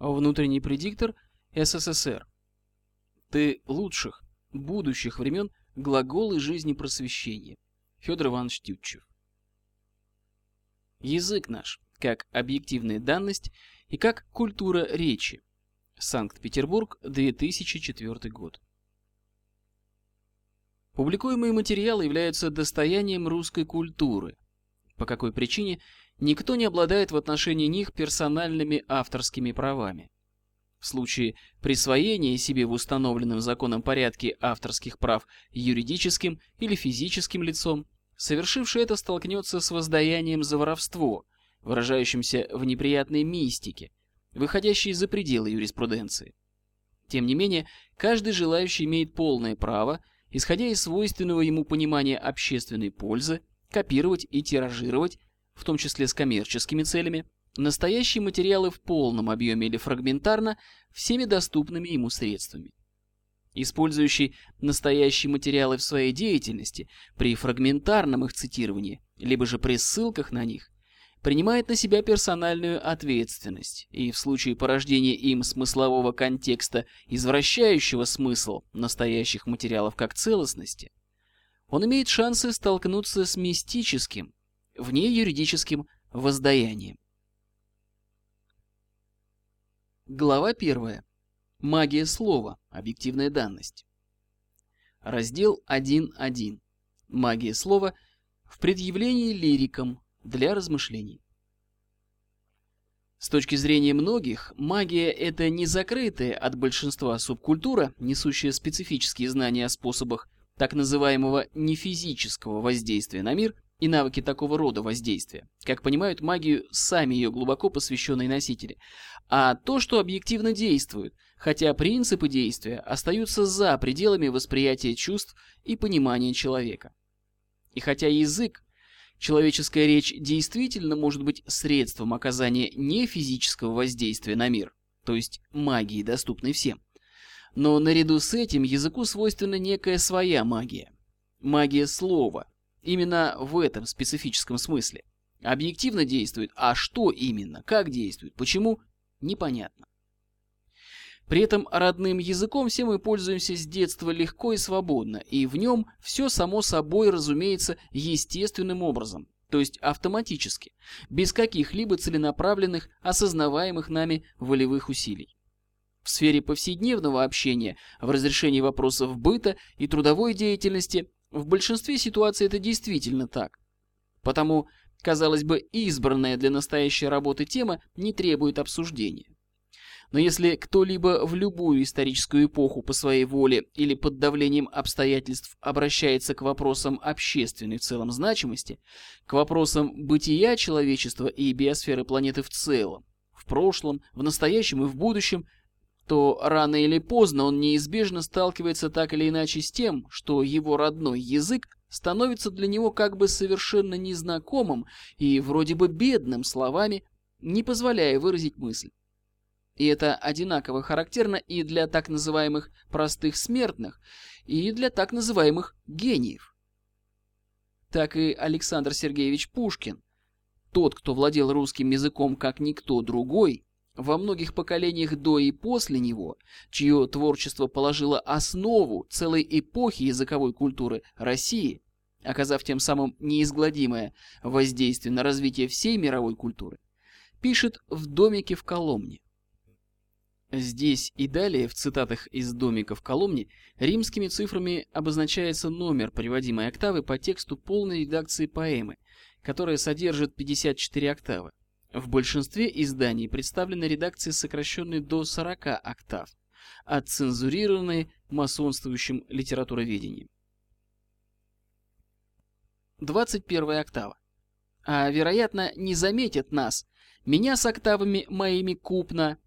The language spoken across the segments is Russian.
Внутренний предиктор СССР. Ты лучших, будущих времен глаголы жизни просвещения. Федор Иванович Тютчев. Язык наш, как объективная данность и как культура речи. Санкт-Петербург, 2004 год. Публикуемые материалы являются достоянием русской культуры. По какой причине никто не обладает в отношении них персональными авторскими правами. В случае присвоения себе в установленном законом порядке авторских прав юридическим или физическим лицом, совершивший это столкнется с воздаянием за воровство, выражающимся в неприятной мистике, выходящей за пределы юриспруденции. Тем не менее, каждый желающий имеет полное право, исходя из свойственного ему понимания общественной пользы, копировать и тиражировать, в том числе с коммерческими целями, настоящие материалы в полном объеме или фрагментарно всеми доступными ему средствами. Использующий настоящие материалы в своей деятельности при фрагментарном их цитировании, либо же при ссылках на них, принимает на себя персональную ответственность, и в случае порождения им смыслового контекста, извращающего смысл настоящих материалов как целостности, он имеет шансы столкнуться с мистическим, вне юридическим воздаянием. Глава 1. Магия слова. Объективная данность. Раздел 1.1. Магия слова в предъявлении лирикам для размышлений. С точки зрения многих, магия – это не закрытая от большинства субкультура, несущая специфические знания о способах так называемого нефизического воздействия на мир и навыки такого рода воздействия, как понимают магию сами ее глубоко посвященные носители, а то, что объективно действует, хотя принципы действия остаются за пределами восприятия чувств и понимания человека. И хотя язык, человеческая речь действительно может быть средством оказания не физического воздействия на мир, то есть магии, доступной всем, но наряду с этим языку свойственна некая своя магия. Магия слова. Именно в этом специфическом смысле. Объективно действует, а что именно, как действует, почему непонятно. При этом родным языком все мы пользуемся с детства легко и свободно, и в нем все само собой разумеется естественным образом, то есть автоматически, без каких-либо целенаправленных, осознаваемых нами волевых усилий. В сфере повседневного общения, в разрешении вопросов быта и трудовой деятельности, в большинстве ситуаций это действительно так. Потому Казалось бы, избранная для настоящей работы тема не требует обсуждения. Но если кто-либо в любую историческую эпоху по своей воле или под давлением обстоятельств обращается к вопросам общественной в целом значимости, к вопросам бытия человечества и биосферы планеты в целом, в прошлом, в настоящем и в будущем, то рано или поздно он неизбежно сталкивается так или иначе с тем, что его родной язык становится для него как бы совершенно незнакомым и вроде бы бедным словами, не позволяя выразить мысль. И это одинаково характерно и для так называемых простых смертных, и для так называемых гениев. Так и Александр Сергеевич Пушкин, тот, кто владел русским языком как никто другой, во многих поколениях до и после него, чье творчество положило основу целой эпохи языковой культуры России, оказав тем самым неизгладимое воздействие на развитие всей мировой культуры, пишет в «Домике в Коломне». Здесь и далее в цитатах из «Домика в Коломне» римскими цифрами обозначается номер приводимой октавы по тексту полной редакции поэмы, которая содержит 54 октавы. В большинстве изданий представлены редакции, сокращенные до 40 октав, отцензурированные масонствующим литературоведением. 21 октава. А, вероятно, не заметят нас, меня с октавами моими купно.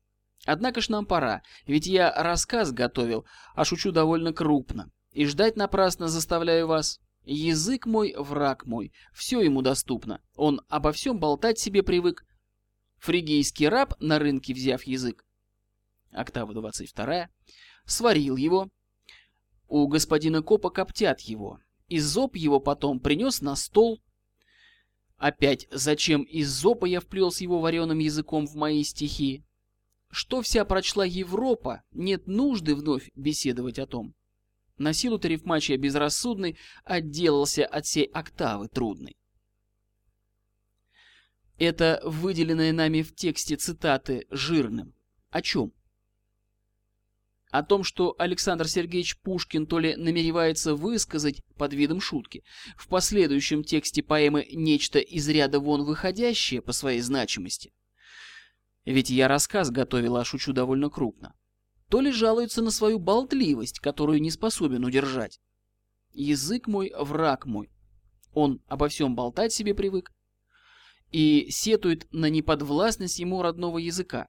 Однако ж нам пора, ведь я рассказ готовил, а шучу довольно крупно. И ждать напрасно заставляю вас. Язык мой, враг мой, все ему доступно. Он обо всем болтать себе привык, Фригийский раб, на рынке взяв язык, октава 22, сварил его. У господина Копа коптят его. Из зоб его потом принес на стол. Опять, зачем из зопа я вплел с его вареным языком в мои стихи? что вся прочла Европа, нет нужды вновь беседовать о том. На силу тарифмачия безрассудный отделался от сей октавы трудной. Это выделенное нами в тексте цитаты жирным. О чем? О том, что Александр Сергеевич Пушкин то ли намеревается высказать под видом шутки в последующем тексте поэмы нечто из ряда вон выходящее по своей значимости. Ведь я рассказ готовила, а шучу довольно крупно. То ли жалуется на свою болтливость, которую не способен удержать. Язык мой — враг мой. Он обо всем болтать себе привык и сетует на неподвластность ему родного языка.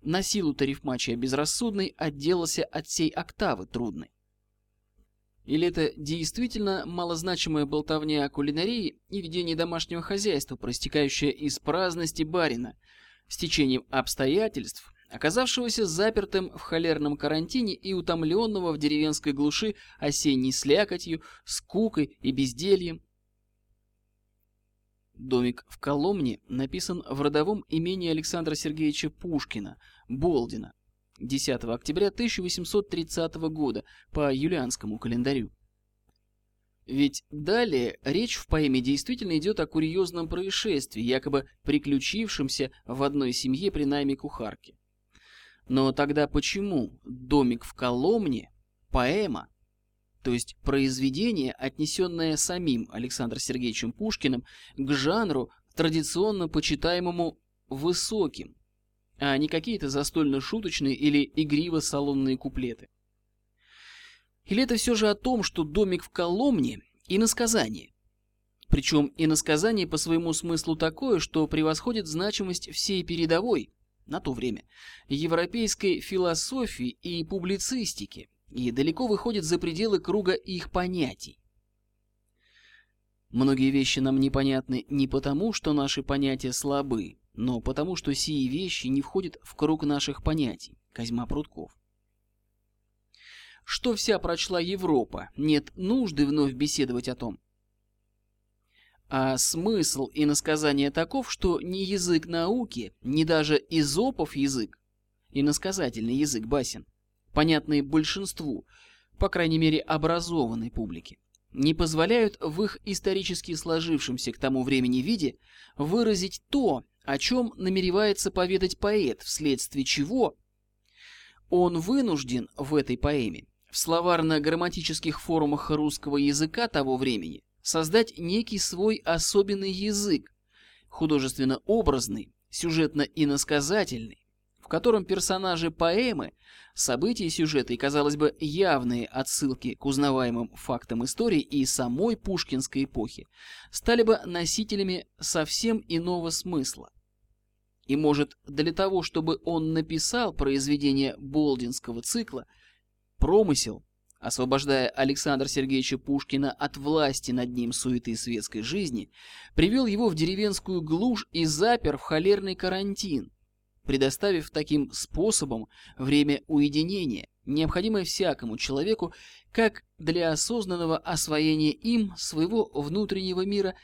На силу тарифмачия безрассудный отделался от сей октавы трудной. Или это действительно малозначимая болтовня о кулинарии и ведении домашнего хозяйства, проистекающая из праздности барина, с течением обстоятельств, оказавшегося запертым в холерном карантине и утомленного в деревенской глуши осенней слякотью, скукой и бездельем, Домик в Коломне написан в родовом имении Александра Сергеевича Пушкина, Болдина, 10 октября 1830 года по юлианскому календарю. Ведь далее речь в поэме действительно идет о курьезном происшествии, якобы приключившемся в одной семье при найме кухарки. Но тогда почему «Домик в Коломне» — поэма, то есть произведение, отнесенное самим Александром Сергеевичем Пушкиным к жанру, традиционно почитаемому высоким, а не какие-то застольно-шуточные или игриво-салонные куплеты. Или это все же о том, что домик в Коломне – иносказание? Причем иносказание по своему смыслу такое, что превосходит значимость всей передовой, на то время, европейской философии и публицистики, и далеко выходит за пределы круга их понятий. Многие вещи нам непонятны не потому, что наши понятия слабы, но потому, что сии вещи не входят в круг наших понятий. Козьма Прутков. Что вся прочла Европа, нет нужды вновь беседовать о том. А смысл иносказания таков, что ни язык науки, ни даже изопов язык, иносказательный язык басен, понятные большинству, по крайней мере образованной публике, не позволяют в их исторически сложившемся к тому времени виде выразить то, о чем намеревается поведать поэт, вследствие чего он вынужден в этой поэме в словарно-грамматических форумах русского языка того времени создать некий свой особенный язык, художественно-образный, сюжетно-иносказательный, котором персонажи поэмы, события сюжета и, казалось бы, явные отсылки к узнаваемым фактам истории и самой пушкинской эпохи стали бы носителями совсем иного смысла. И, может, для того, чтобы он написал произведение Болдинского цикла, промысел, освобождая Александра Сергеевича Пушкина от власти над ним суеты светской жизни, привел его в деревенскую глушь и запер в холерный карантин, предоставив таким способом время уединения, необходимое всякому человеку как для осознанного освоения им своего внутреннего мира,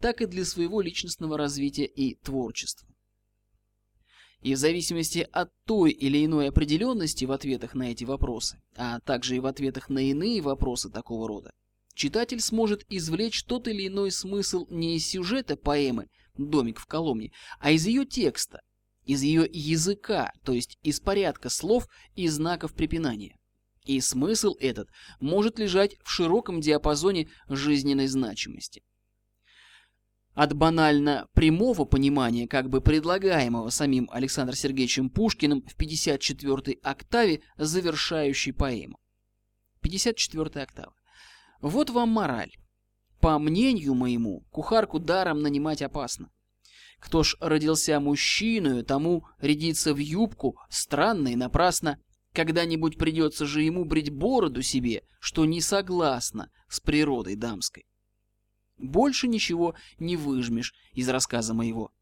так и для своего личностного развития и творчества. И в зависимости от той или иной определенности в ответах на эти вопросы, а также и в ответах на иные вопросы такого рода, читатель сможет извлечь тот или иной смысл не из сюжета поэмы «Домик в Коломне», а из ее текста – из ее языка, то есть из порядка слов и знаков препинания. И смысл этот может лежать в широком диапазоне жизненной значимости. От банально прямого понимания, как бы предлагаемого самим Александром Сергеевичем Пушкиным в 54-й октаве, завершающей поэму. 54-я октава. Вот вам мораль. По мнению моему, кухарку даром нанимать опасно. Кто ж родился мужчиной, тому рядиться в юбку странно и напрасно. Когда-нибудь придется же ему брить бороду себе, что не согласно с природой дамской. Больше ничего не выжмешь из рассказа моего.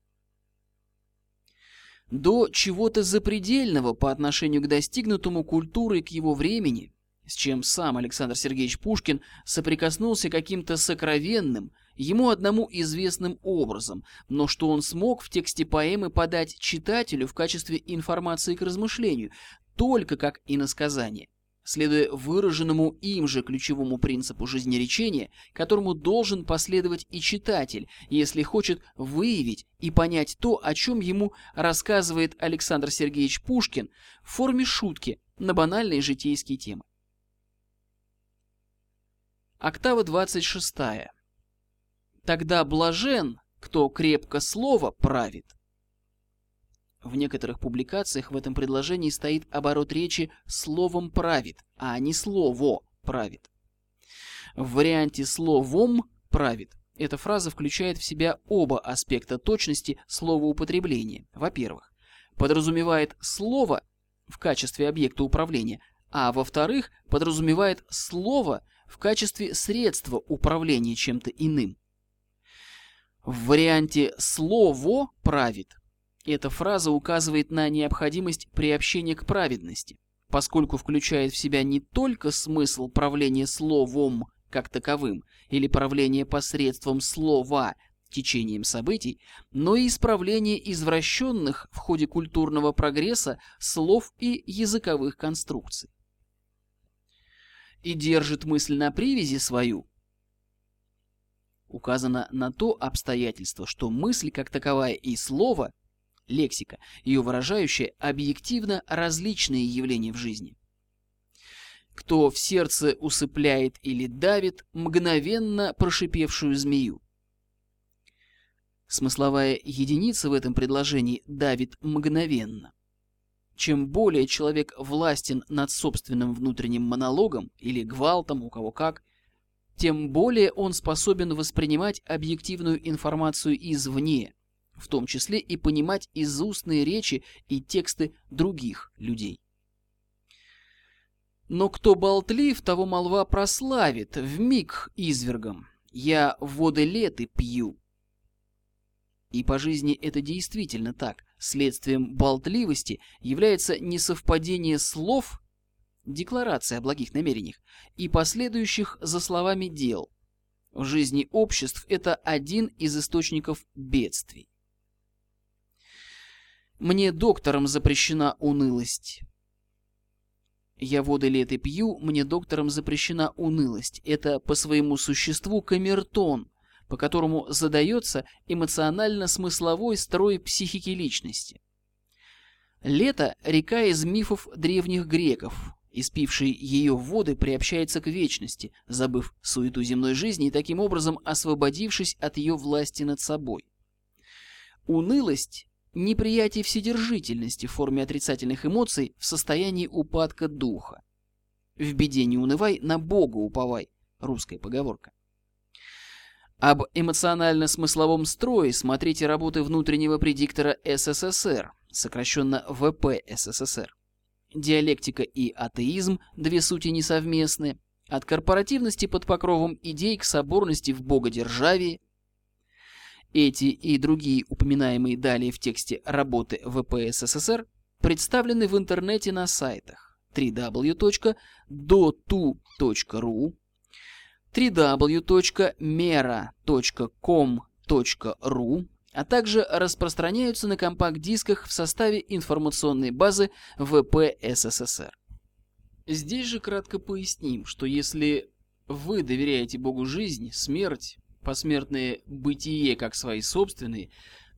До чего-то запредельного по отношению к достигнутому культурой к его времени, с чем сам Александр Сергеевич Пушкин соприкоснулся каким-то сокровенным ему одному известным образом, но что он смог в тексте поэмы подать читателю в качестве информации к размышлению, только как иносказание следуя выраженному им же ключевому принципу жизнеречения, которому должен последовать и читатель, если хочет выявить и понять то, о чем ему рассказывает Александр Сергеевич Пушкин в форме шутки на банальные житейские темы. Октава 26. Тогда блажен, кто крепко слово правит, в некоторых публикациях в этом предложении стоит оборот речи «словом правит», а не «слово правит». В варианте «словом правит» эта фраза включает в себя оба аспекта точности словоупотребления. Во-первых, подразумевает слово в качестве объекта управления, а во-вторых, подразумевает слово в качестве средства управления чем-то иным. В варианте «слово правит» Эта фраза указывает на необходимость приобщения к праведности, поскольку включает в себя не только смысл правления словом как таковым или правления посредством слова течением событий, но и исправление извращенных в ходе культурного прогресса слов и языковых конструкций. И держит мысль на привязи свою, указано на то обстоятельство, что мысль как таковая и слово лексика, ее выражающая объективно различные явления в жизни. Кто в сердце усыпляет или давит мгновенно прошипевшую змею. Смысловая единица в этом предложении давит мгновенно. Чем более человек властен над собственным внутренним монологом или гвалтом, у кого как, тем более он способен воспринимать объективную информацию извне, в том числе и понимать из устные речи и тексты других людей. Но кто болтлив, того молва прославит, в миг извергом. Я воды леты пью. И по жизни это действительно так. Следствием болтливости является несовпадение слов, декларация о благих намерениях, и последующих за словами дел. В жизни обществ это один из источников бедствий. Мне доктором запрещена унылость. Я воды лет и пью, мне доктором запрещена унылость. Это по своему существу камертон, по которому задается эмоционально-смысловой строй психики личности. Лето – река из мифов древних греков. Испивший ее воды приобщается к вечности, забыв суету земной жизни и таким образом освободившись от ее власти над собой. Унылость неприятие вседержительности в форме отрицательных эмоций в состоянии упадка духа. В беде не унывай, на Бога уповай. Русская поговорка. Об эмоционально-смысловом строе смотрите работы внутреннего предиктора СССР, сокращенно ВП СССР. Диалектика и атеизм – две сути несовместны. От корпоративности под покровом идей к соборности в богодержавии – эти и другие упоминаемые далее в тексте работы ВП СССР представлены в интернете на сайтах www.dotu.ru www.mera.com.ru а также распространяются на компакт-дисках в составе информационной базы ВП СССР. Здесь же кратко поясним, что если вы доверяете Богу жизнь, смерть, посмертное бытие как свои собственные,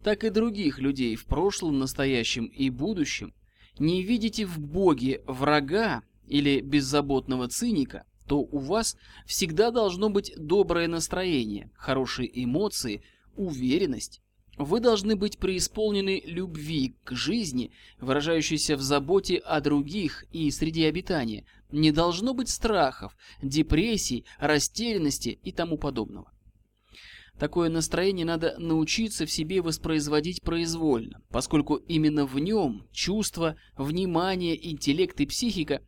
так и других людей в прошлом, настоящем и будущем, не видите в Боге врага или беззаботного циника, то у вас всегда должно быть доброе настроение, хорошие эмоции, уверенность. Вы должны быть преисполнены любви к жизни, выражающейся в заботе о других и среди обитания. Не должно быть страхов, депрессий, растерянности и тому подобного. Такое настроение надо научиться в себе воспроизводить произвольно, поскольку именно в нем чувства, внимание, интеллект и психика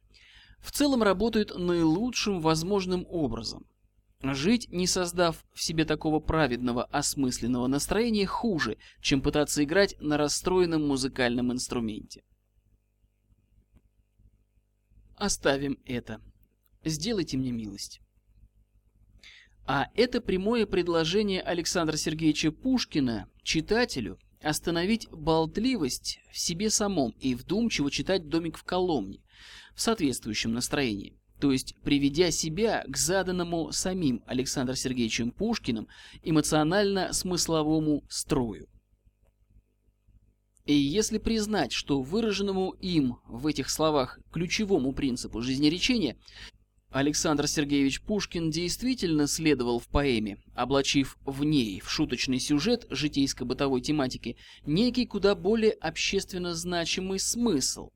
в целом работают наилучшим возможным образом. Жить, не создав в себе такого праведного, осмысленного настроения, хуже, чем пытаться играть на расстроенном музыкальном инструменте. Оставим это. Сделайте мне милость. А это прямое предложение Александра Сергеевича Пушкина читателю остановить болтливость в себе самом и вдумчиво читать «Домик в Коломне» в соответствующем настроении, то есть приведя себя к заданному самим Александром Сергеевичем Пушкиным эмоционально-смысловому строю. И если признать, что выраженному им в этих словах ключевому принципу жизнеречения Александр Сергеевич Пушкин действительно следовал в поэме, облачив в ней в шуточный сюжет житейско-бытовой тематики некий куда более общественно значимый смысл.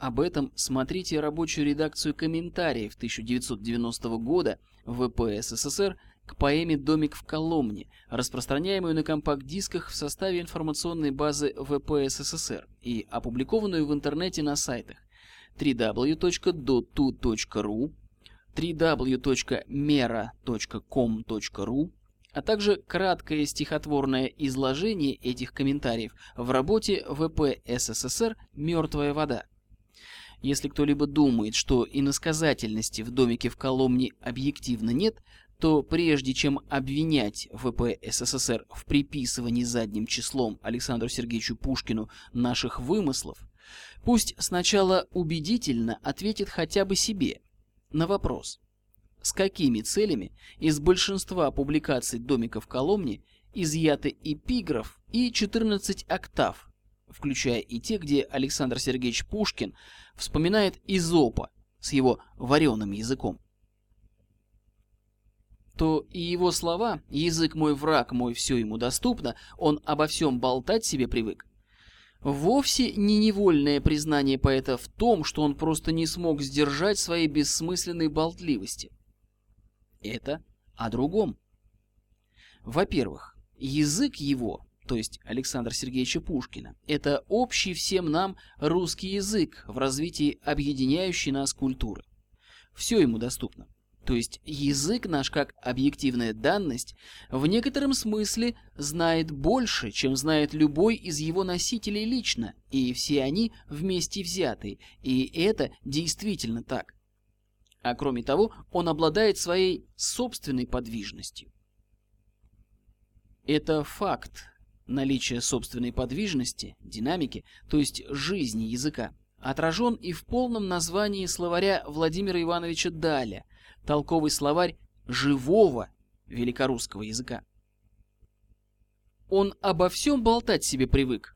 Об этом смотрите рабочую редакцию комментариев 1990 года ВП СССР к поэме «Домик в Коломне», распространяемую на компакт-дисках в составе информационной базы ВП СССР и опубликованную в интернете на сайтах www.dotu.ru, www.mera.com.ru, а также краткое стихотворное изложение этих комментариев в работе ВП СССР «Мертвая вода». Если кто-либо думает, что иносказательности в домике в Коломне объективно нет, то прежде чем обвинять ВП СССР в приписывании задним числом Александру Сергеевичу Пушкину наших вымыслов, пусть сначала убедительно ответит хотя бы себе на вопрос, с какими целями из большинства публикаций «Домика в Коломне» изъяты эпиграф и 14 октав, включая и те, где Александр Сергеевич Пушкин вспоминает Изопа с его вареным языком то и его слова «язык мой, враг мой, все ему доступно», он обо всем болтать себе привык. Вовсе не невольное признание поэта в том, что он просто не смог сдержать своей бессмысленной болтливости. Это о другом. Во-первых, язык его, то есть Александра Сергеевича Пушкина, это общий всем нам русский язык в развитии объединяющей нас культуры. Все ему доступно. То есть язык наш как объективная данность в некотором смысле знает больше, чем знает любой из его носителей лично, и все они вместе взятые, и это действительно так. А кроме того, он обладает своей собственной подвижностью. Это факт наличия собственной подвижности, динамики, то есть жизни языка, отражен и в полном названии словаря Владимира Ивановича Даля – толковый словарь живого великорусского языка. Он обо всем болтать себе привык,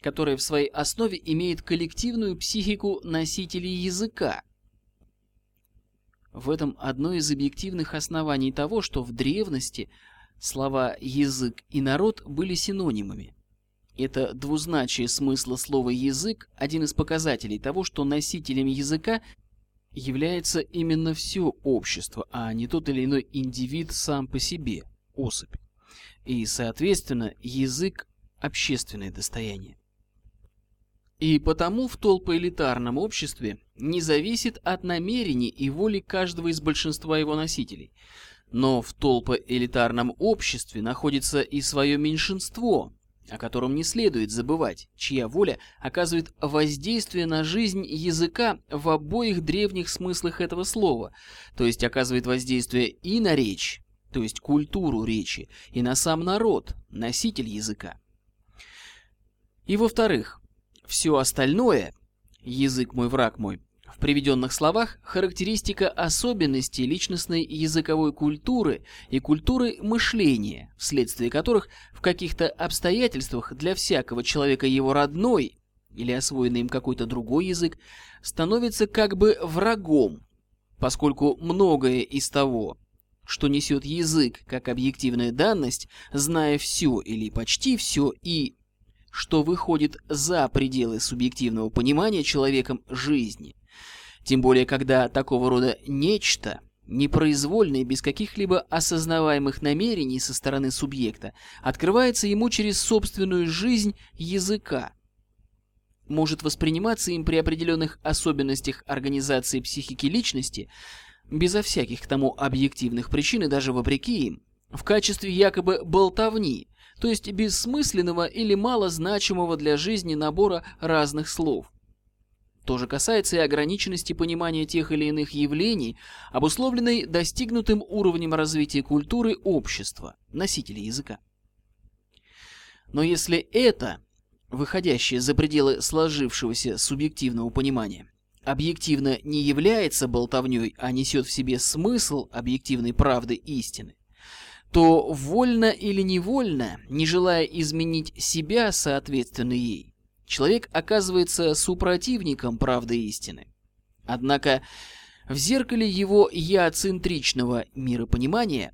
который в своей основе имеет коллективную психику носителей языка. В этом одно из объективных оснований того, что в древности слова «язык» и «народ» были синонимами. Это двузначие смысла слова «язык» – один из показателей того, что носителем языка является именно все общество, а не тот или иной индивид сам по себе, особь. И, соответственно, язык – общественное достояние. И потому в толпоэлитарном обществе не зависит от намерений и воли каждого из большинства его носителей. Но в толпоэлитарном обществе находится и свое меньшинство, о котором не следует забывать, чья воля оказывает воздействие на жизнь языка в обоих древних смыслах этого слова, то есть оказывает воздействие и на речь, то есть культуру речи, и на сам народ, носитель языка. И во-вторых, все остальное, язык мой, враг мой, в приведенных словах характеристика особенностей личностной языковой культуры и культуры мышления, вследствие которых в каких-то обстоятельствах для всякого человека его родной или освоенный им какой-то другой язык становится как бы врагом, поскольку многое из того, что несет язык как объективная данность, зная все или почти все и что выходит за пределы субъективного понимания человеком жизни, тем более, когда такого рода нечто, непроизвольное, без каких-либо осознаваемых намерений со стороны субъекта, открывается ему через собственную жизнь языка, может восприниматься им при определенных особенностях организации психики личности, безо всяких к тому объективных причин и даже вопреки им, в качестве якобы болтовни, то есть бессмысленного или малозначимого для жизни набора разных слов – То же касается и ограниченности понимания тех или иных явлений, обусловленной достигнутым уровнем развития культуры общества, носителей языка. Но если это, выходящее за пределы сложившегося субъективного понимания, объективно не является болтовней, а несет в себе смысл объективной правды истины, то вольно или невольно, не желая изменить себя соответственно ей, человек оказывается супротивником правды истины. Однако в зеркале его яцентричного миропонимания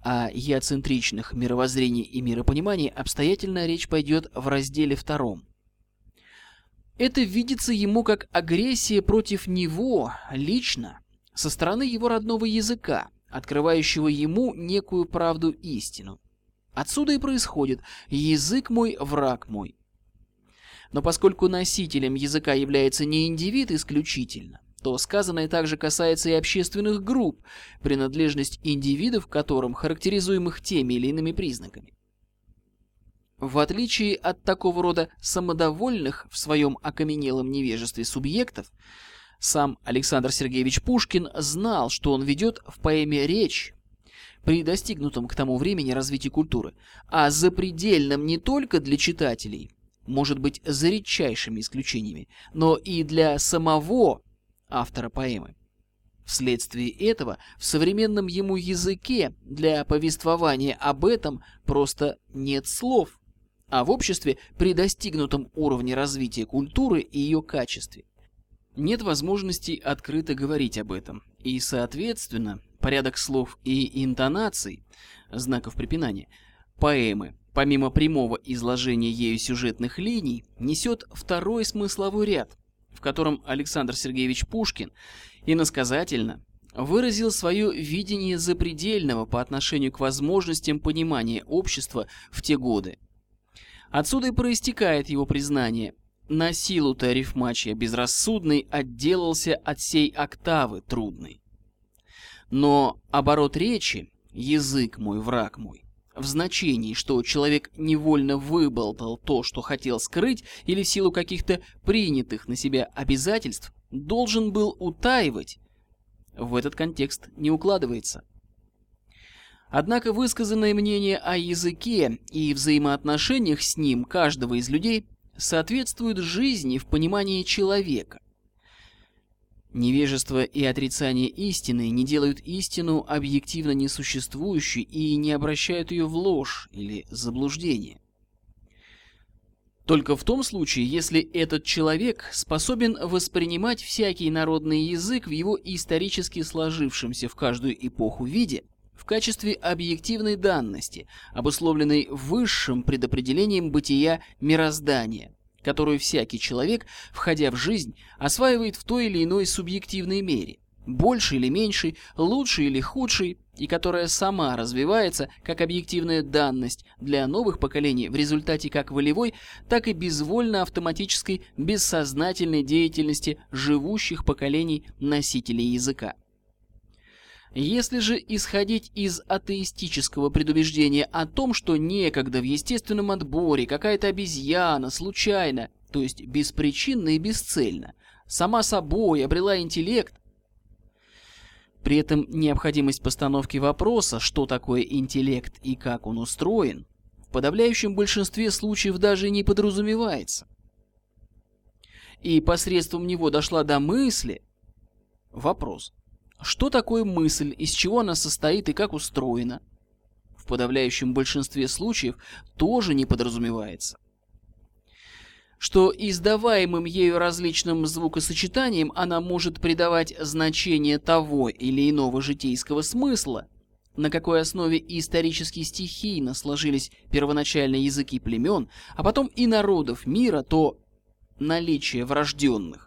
о яцентричных мировоззрении и миропонимании обстоятельно речь пойдет в разделе втором. Это видится ему как агрессия против него лично со стороны его родного языка, открывающего ему некую правду истину. Отсюда и происходит «язык мой, враг мой». Но поскольку носителем языка является не индивид исключительно, то сказанное также касается и общественных групп, принадлежность индивидов которым характеризуемых теми или иными признаками. В отличие от такого рода самодовольных в своем окаменелом невежестве субъектов, сам Александр Сергеевич Пушкин знал, что он ведет в поэме речь при достигнутом к тому времени развитии культуры, а запредельном не только для читателей, может быть, за редчайшими исключениями, но и для самого автора поэмы. Вследствие этого в современном ему языке для повествования об этом просто нет слов, а в обществе при достигнутом уровне развития культуры и ее качестве нет возможности открыто говорить об этом, и, соответственно, порядок слов и интонаций, знаков препинания, поэмы, помимо прямого изложения ею сюжетных линий, несет второй смысловой ряд – в котором Александр Сергеевич Пушкин иносказательно выразил свое видение запредельного по отношению к возможностям понимания общества в те годы. Отсюда и проистекает его признание «на силу-то рифмачия безрассудный отделался от сей октавы трудной». Но оборот речи «язык мой, враг мой» в значении, что человек невольно выболтал то, что хотел скрыть, или в силу каких-то принятых на себя обязательств, должен был утаивать, в этот контекст не укладывается. Однако высказанное мнение о языке и взаимоотношениях с ним каждого из людей соответствует жизни в понимании человека. Невежество и отрицание истины не делают истину объективно несуществующей и не обращают ее в ложь или заблуждение. Только в том случае, если этот человек способен воспринимать всякий народный язык в его исторически сложившемся в каждую эпоху виде, в качестве объективной данности, обусловленной высшим предопределением бытия мироздания, которую всякий человек, входя в жизнь, осваивает в той или иной субъективной мере, большей или меньшей, лучшей или худшей, и которая сама развивается как объективная данность для новых поколений в результате как волевой, так и безвольно-автоматической бессознательной деятельности живущих поколений носителей языка. Если же исходить из атеистического предубеждения о том, что некогда в естественном отборе какая-то обезьяна случайно, то есть беспричинно и бесцельно, сама собой обрела интеллект, при этом необходимость постановки вопроса, что такое интеллект и как он устроен, в подавляющем большинстве случаев даже не подразумевается. И посредством него дошла до мысли вопрос – что такое мысль, из чего она состоит и как устроена? В подавляющем большинстве случаев тоже не подразумевается. Что издаваемым ею различным звукосочетанием она может придавать значение того или иного житейского смысла, на какой основе исторически стихийно сложились первоначальные языки племен, а потом и народов мира, то наличие врожденных,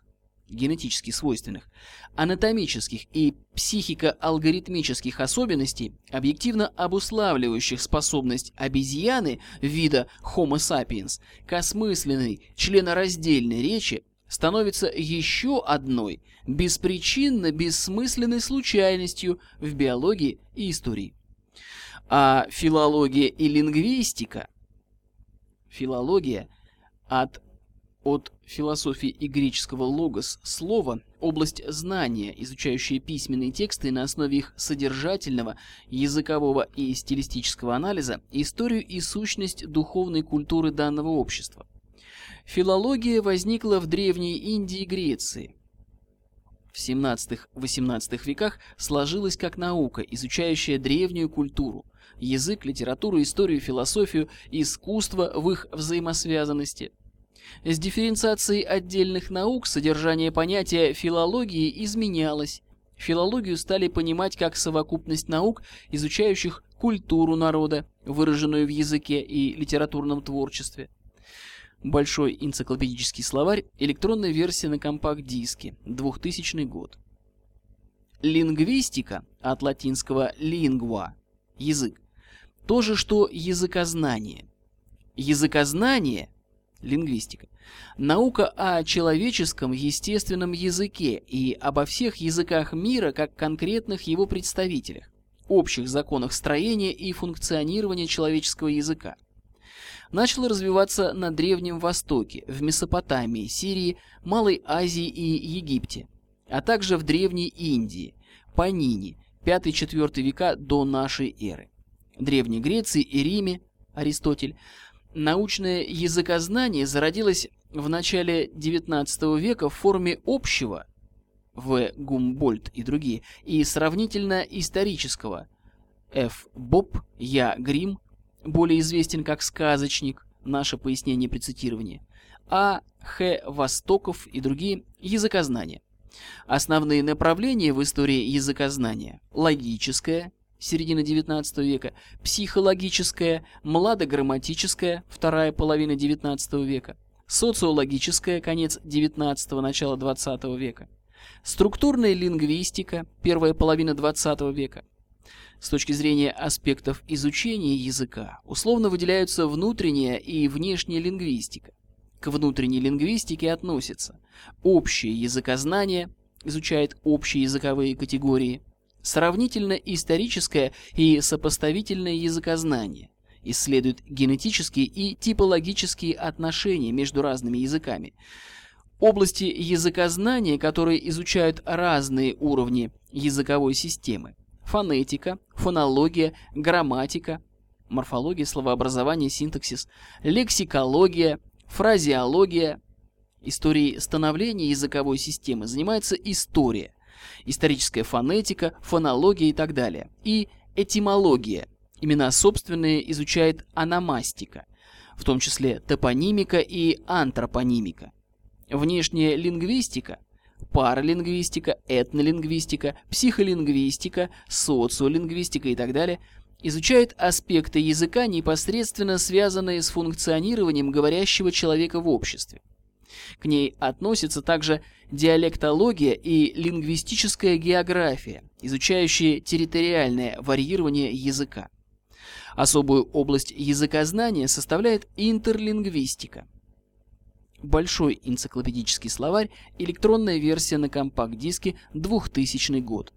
генетически свойственных, анатомических и психико-алгоритмических особенностей, объективно обуславливающих способность обезьяны вида Homo sapiens к осмысленной членораздельной речи, становится еще одной беспричинно бессмысленной случайностью в биологии и истории. А филология и лингвистика, филология от от философии и греческого логос слово – область знания, изучающая письменные тексты на основе их содержательного, языкового и стилистического анализа, историю и сущность духовной культуры данного общества. Филология возникла в Древней Индии и Греции. В 17-18 веках сложилась как наука, изучающая древнюю культуру, язык, литературу, историю, философию, искусство в их взаимосвязанности – с дифференциацией отдельных наук содержание понятия филологии изменялось. Филологию стали понимать как совокупность наук, изучающих культуру народа, выраженную в языке и литературном творчестве. Большой энциклопедический словарь, электронная версия на компакт-диске, 2000 год. Лингвистика, от латинского lingua – язык, то же, что языкознание. Языкознание Лингвистика. Наука о человеческом естественном языке и обо всех языках мира как конкретных его представителях, общих законах строения и функционирования человеческого языка. Начало развиваться на Древнем Востоке, в Месопотамии, Сирии, Малой Азии и Египте, а также в Древней Индии, Панини, 5-4 века до нашей эры, Древней Греции и Риме, Аристотель, Научное языкознание зародилось в начале XIX века в форме общего, В. Гумбольд и другие, и сравнительно исторического, Ф. Боб, Я. Грим, более известен как сказочник, наше пояснение при цитировании, А. Х. Востоков и другие языкознания. Основные направления в истории языкознания – логическое, середина XIX века, психологическая, младограмматическая, вторая половина XIX века, социологическая, конец XIX – начало XX века, структурная лингвистика, первая половина XX века. С точки зрения аспектов изучения языка условно выделяются внутренняя и внешняя лингвистика. К внутренней лингвистике относятся общее языкознание, изучает общие языковые категории – Сравнительно-историческое и сопоставительное языкознание исследует генетические и типологические отношения между разными языками. Области языкознания, которые изучают разные уровни языковой системы. Фонетика, фонология, грамматика, морфология, словообразование, синтаксис, лексикология, фразеология. Историей становления языковой системы занимается история, историческая фонетика, фонология и так далее. И этимология. Имена собственные изучает аномастика, в том числе топонимика и антропонимика. Внешняя лингвистика, паралингвистика, этнолингвистика, психолингвистика, социолингвистика и так далее изучает аспекты языка, непосредственно связанные с функционированием говорящего человека в обществе. К ней относятся также диалектология и лингвистическая география, изучающие территориальное варьирование языка. Особую область языкознания составляет интерлингвистика. Большой энциклопедический словарь, электронная версия на компакт-диске 2000 год.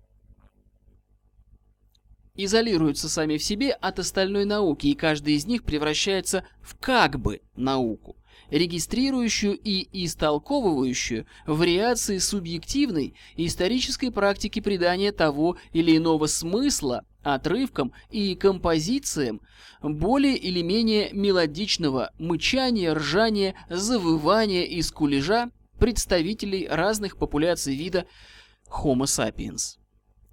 Изолируются сами в себе от остальной науки, и каждый из них превращается в как бы науку регистрирующую и истолковывающую вариации субъективной исторической практики придания того или иного смысла отрывкам и композициям более или менее мелодичного мычания, ржания, завывания и скулежа представителей разных популяций вида Homo sapiens.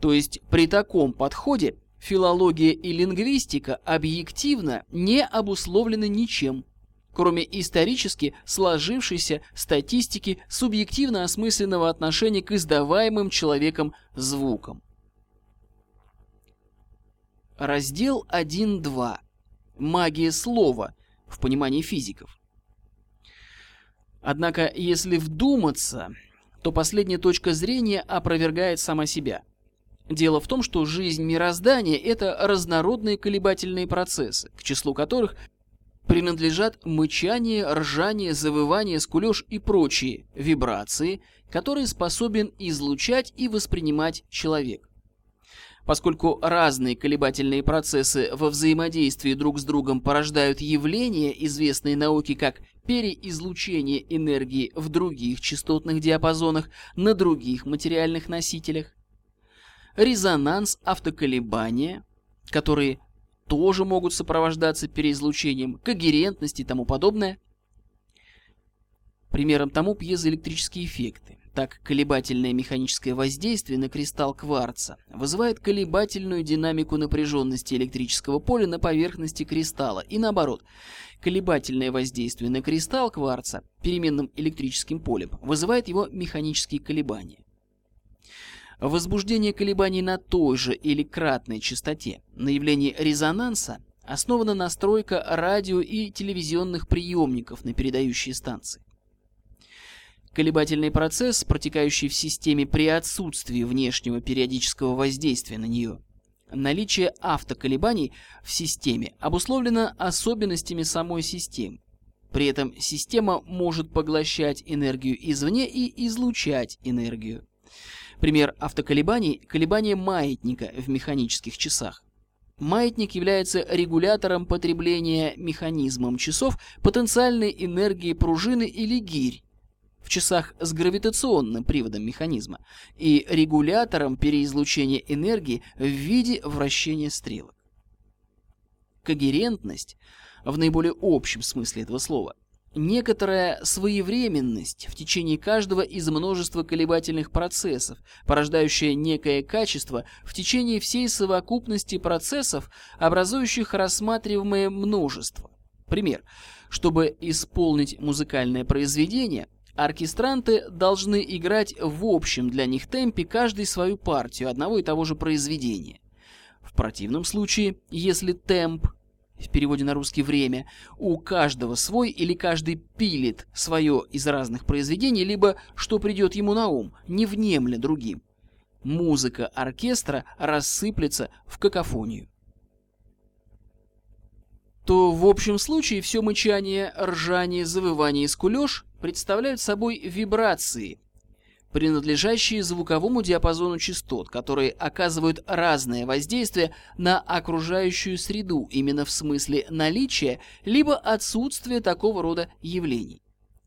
То есть при таком подходе филология и лингвистика объективно не обусловлены ничем, кроме исторически сложившейся статистики субъективно осмысленного отношения к издаваемым человеком звукам. Раздел 1.2. Магия слова в понимании физиков. Однако, если вдуматься, то последняя точка зрения опровергает сама себя. Дело в том, что жизнь мироздания – это разнородные колебательные процессы, к числу которых принадлежат мычание, ржание, завывание, скулеж и прочие вибрации, которые способен излучать и воспринимать человек. Поскольку разные колебательные процессы во взаимодействии друг с другом порождают явления, известные науке как переизлучение энергии в других частотных диапазонах на других материальных носителях, резонанс автоколебания, которые тоже могут сопровождаться переизлучением, когерентность и тому подобное. Примером тому пьезоэлектрические эффекты. Так, колебательное механическое воздействие на кристалл кварца вызывает колебательную динамику напряженности электрического поля на поверхности кристалла и наоборот. Колебательное воздействие на кристалл кварца переменным электрическим полем вызывает его механические колебания. Возбуждение колебаний на той же или кратной частоте на явление резонанса основана настройка радио и телевизионных приемников на передающие станции. Колебательный процесс, протекающий в системе при отсутствии внешнего периодического воздействия на нее. Наличие автоколебаний в системе обусловлено особенностями самой системы. При этом система может поглощать энергию извне и излучать энергию. Пример автоколебаний – колебание маятника в механических часах. Маятник является регулятором потребления механизмом часов потенциальной энергии пружины или гирь, в часах с гравитационным приводом механизма и регулятором переизлучения энергии в виде вращения стрелок. Когерентность в наиболее общем смысле этого слова некоторая своевременность в течение каждого из множества колебательных процессов, порождающая некое качество в течение всей совокупности процессов, образующих рассматриваемое множество. Пример. Чтобы исполнить музыкальное произведение – Оркестранты должны играть в общем для них темпе каждый свою партию одного и того же произведения. В противном случае, если темп, в переводе на русский время, у каждого свой или каждый пилит свое из разных произведений, либо что придет ему на ум, не внемля другим, музыка оркестра рассыплется в какофонию. То в общем случае все мычание, ржание, завывание и скулеж представляют собой вибрации, принадлежащие звуковому диапазону частот, которые оказывают разное воздействие на окружающую среду именно в смысле наличия либо отсутствия такого рода явлений.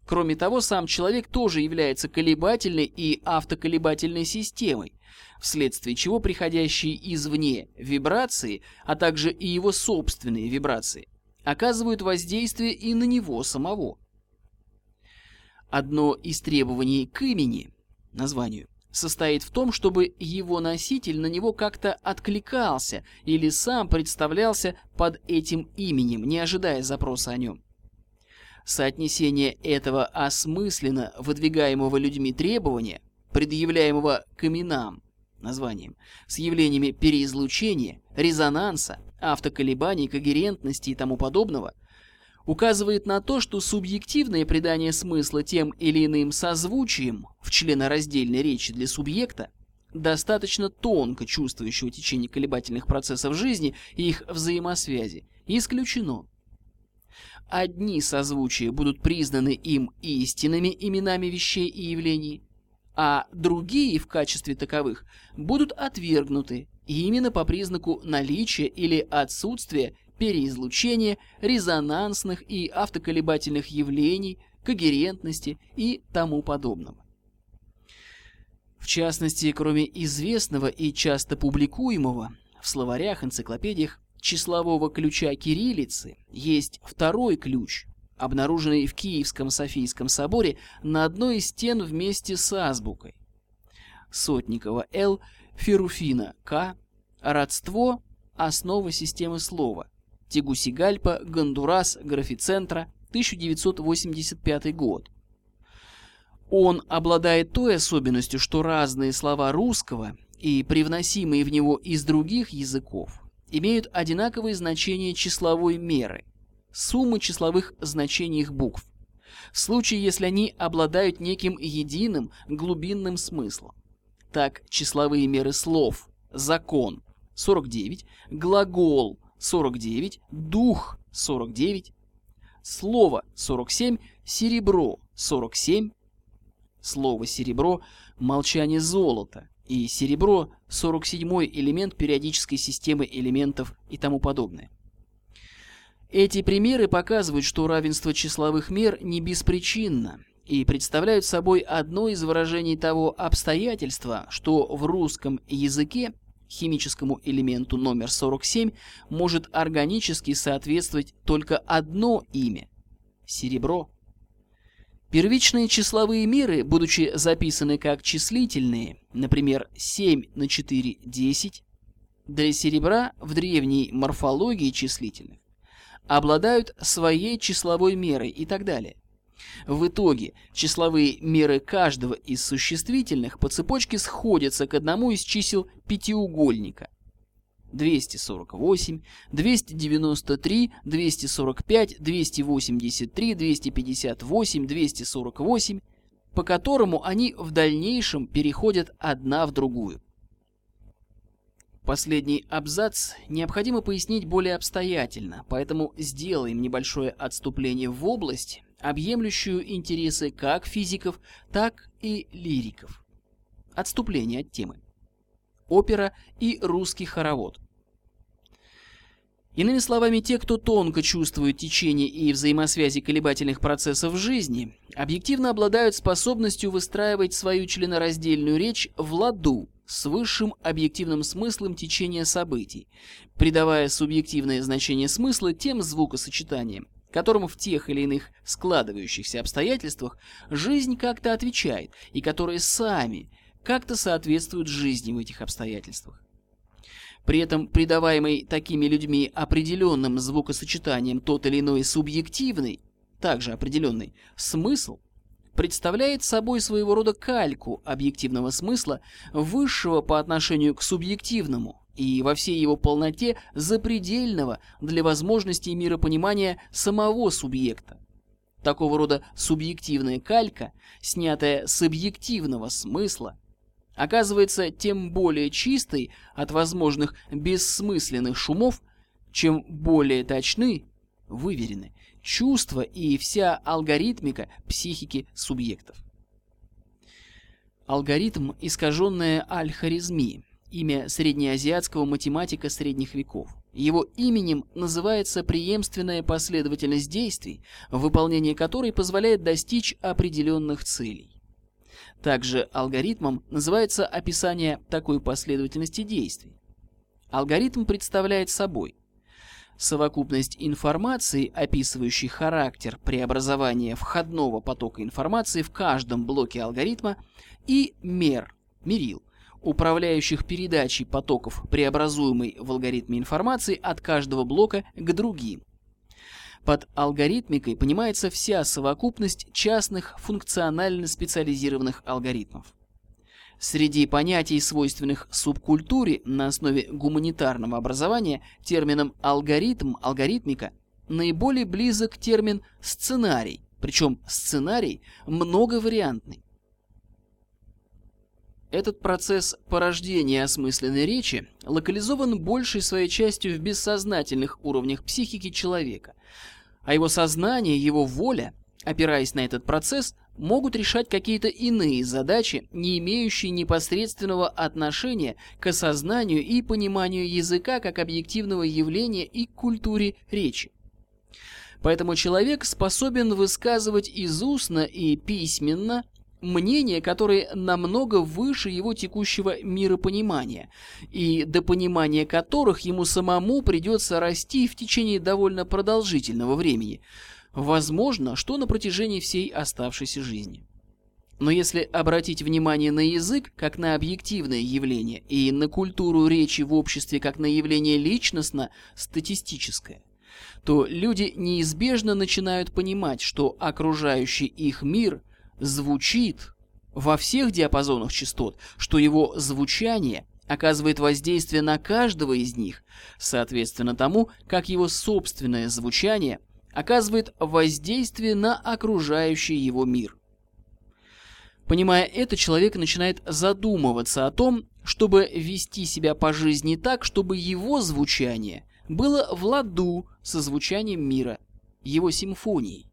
Кроме того, сам человек тоже является колебательной и автоколебательной системой, вследствие чего приходящие извне вибрации, а также и его собственные вибрации, оказывают воздействие и на него самого. Одно из требований к имени, названию, состоит в том, чтобы его носитель на него как-то откликался или сам представлялся под этим именем, не ожидая запроса о нем. Соотнесение этого осмысленно выдвигаемого людьми требования, предъявляемого к именам, названием, с явлениями переизлучения, резонанса, автоколебаний, когерентности и тому подобного, указывает на то, что субъективное придание смысла тем или иным созвучием в членораздельной речи для субъекта, достаточно тонко чувствующего течение колебательных процессов жизни и их взаимосвязи, исключено. Одни созвучия будут признаны им истинными именами вещей и явлений, а другие в качестве таковых будут отвергнуты именно по признаку наличия или отсутствия переизлучения, резонансных и автоколебательных явлений, когерентности и тому подобного. В частности, кроме известного и часто публикуемого в словарях, энциклопедиях числового ключа кириллицы, есть второй ключ, обнаруженный в Киевском Софийском соборе на одной из стен вместе с азбукой. Сотникова Л Феруфина К. Родство – основа системы слова. Тегусигальпа, Гондурас, Графицентра, 1985 год. Он обладает той особенностью, что разные слова русского и привносимые в него из других языков имеют одинаковые значения числовой меры, суммы числовых значений их букв, в случае, если они обладают неким единым глубинным смыслом. Так, числовые меры слов «закон» 49, глагол 49, дух 49, слово 47, серебро 47, слово серебро – молчание золота, и серебро – 47 элемент периодической системы элементов и тому подобное. Эти примеры показывают, что равенство числовых мер не беспричинно и представляют собой одно из выражений того обстоятельства, что в русском языке химическому элементу номер 47 может органически соответствовать только одно имя – серебро. Первичные числовые меры, будучи записаны как числительные, например, 7 на 4 – 10, для серебра в древней морфологии числительных, обладают своей числовой мерой и так далее. В итоге числовые меры каждого из существительных по цепочке сходятся к одному из чисел пятиугольника. 248, 293, 245, 283, 258, 248, по которому они в дальнейшем переходят одна в другую. Последний абзац необходимо пояснить более обстоятельно, поэтому сделаем небольшое отступление в область, объемлющую интересы как физиков, так и лириков. Отступление от темы. Опера и русский хоровод. Иными словами, те, кто тонко чувствует течение и взаимосвязи колебательных процессов в жизни, объективно обладают способностью выстраивать свою членораздельную речь в ладу с высшим объективным смыслом течения событий, придавая субъективное значение смысла тем звукосочетаниям, которым в тех или иных складывающихся обстоятельствах жизнь как-то отвечает и которые сами как-то соответствуют жизни в этих обстоятельствах. При этом придаваемый такими людьми определенным звукосочетанием тот или иной субъективный, также определенный, смысл представляет собой своего рода кальку объективного смысла, высшего по отношению к субъективному, и во всей его полноте запредельного для возможностей миропонимания самого субъекта. Такого рода субъективная калька, снятая с объективного смысла, оказывается тем более чистой от возможных бессмысленных шумов, чем более точны, выверены чувства и вся алгоритмика психики субъектов. Алгоритм, искаженная аль-Харизми, имя среднеазиатского математика средних веков. Его именем называется преемственная последовательность действий, выполнение которой позволяет достичь определенных целей. Также алгоритмом называется описание такой последовательности действий. Алгоритм представляет собой совокупность информации, описывающей характер преобразования входного потока информации в каждом блоке алгоритма, и мер, мерил, управляющих передачей потоков преобразуемой в алгоритме информации от каждого блока к другим. Под алгоритмикой понимается вся совокупность частных функционально специализированных алгоритмов. Среди понятий, свойственных субкультуре на основе гуманитарного образования, термином «алгоритм», «алгоритмика» наиболее близок термин «сценарий», причем сценарий многовариантный. Этот процесс порождения осмысленной речи локализован большей своей частью в бессознательных уровнях психики человека, а его сознание, его воля, опираясь на этот процесс, могут решать какие-то иные задачи, не имеющие непосредственного отношения к осознанию и пониманию языка как объективного явления и культуре речи. Поэтому человек способен высказывать из устно и письменно мнения, которые намного выше его текущего миропонимания, и до понимания которых ему самому придется расти в течение довольно продолжительного времени. Возможно, что на протяжении всей оставшейся жизни. Но если обратить внимание на язык как на объективное явление и на культуру речи в обществе как на явление личностно-статистическое, то люди неизбежно начинают понимать, что окружающий их мир – звучит во всех диапазонах частот, что его звучание оказывает воздействие на каждого из них, соответственно тому, как его собственное звучание оказывает воздействие на окружающий его мир. Понимая это, человек начинает задумываться о том, чтобы вести себя по жизни так, чтобы его звучание было в ладу со звучанием мира, его симфонией.